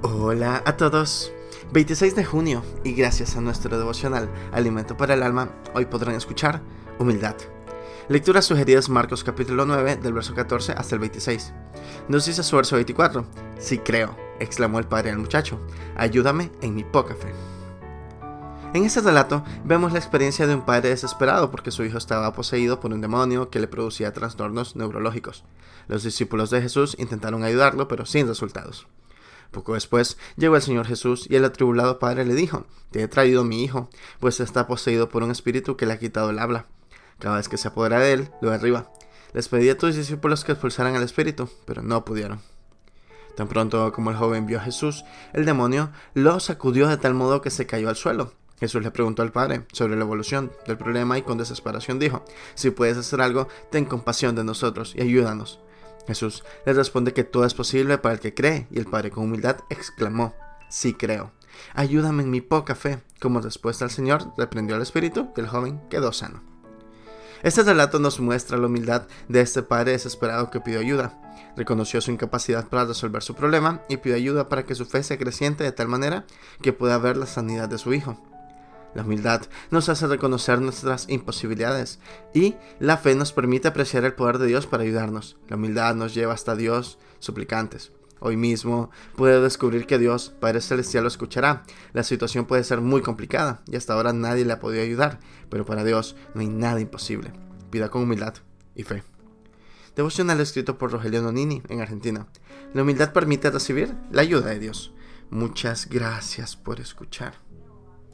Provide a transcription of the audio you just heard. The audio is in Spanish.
Hola a todos. 26 de junio y gracias a nuestro devocional Alimento para el Alma, hoy podrán escuchar Humildad. Lecturas sugeridas Marcos capítulo 9 del verso 14 hasta el 26. Nos dice su verso 24. Sí creo, exclamó el padre al muchacho, ayúdame en mi poca fe. En este relato vemos la experiencia de un padre desesperado porque su hijo estaba poseído por un demonio que le producía trastornos neurológicos. Los discípulos de Jesús intentaron ayudarlo pero sin resultados. Poco después llegó el Señor Jesús y el atribulado padre le dijo, Te he traído mi hijo, pues está poseído por un espíritu que le ha quitado el habla. Cada vez que se apodera de él, lo derriba. Les pedí a tus discípulos que expulsaran al espíritu, pero no pudieron. Tan pronto como el joven vio a Jesús, el demonio lo sacudió de tal modo que se cayó al suelo. Jesús le preguntó al padre sobre la evolución del problema y con desesperación dijo, Si puedes hacer algo, ten compasión de nosotros y ayúdanos. Jesús le responde que todo es posible para el que cree, y el padre con humildad exclamó, sí creo. Ayúdame en mi poca fe. Como respuesta al Señor reprendió al espíritu y el joven quedó sano. Este relato nos muestra la humildad de este padre desesperado que pidió ayuda. Reconoció su incapacidad para resolver su problema y pidió ayuda para que su fe sea creciente de tal manera que pueda ver la sanidad de su hijo. La humildad nos hace reconocer nuestras imposibilidades y la fe nos permite apreciar el poder de Dios para ayudarnos. La humildad nos lleva hasta Dios suplicantes. Hoy mismo puede descubrir que Dios, Padre Celestial, lo escuchará. La situación puede ser muy complicada y hasta ahora nadie le ha podido ayudar, pero para Dios no hay nada imposible. Pida con humildad y fe. Devocional escrito por Rogelio Nonini en Argentina. La humildad permite recibir la ayuda de Dios. Muchas gracias por escuchar.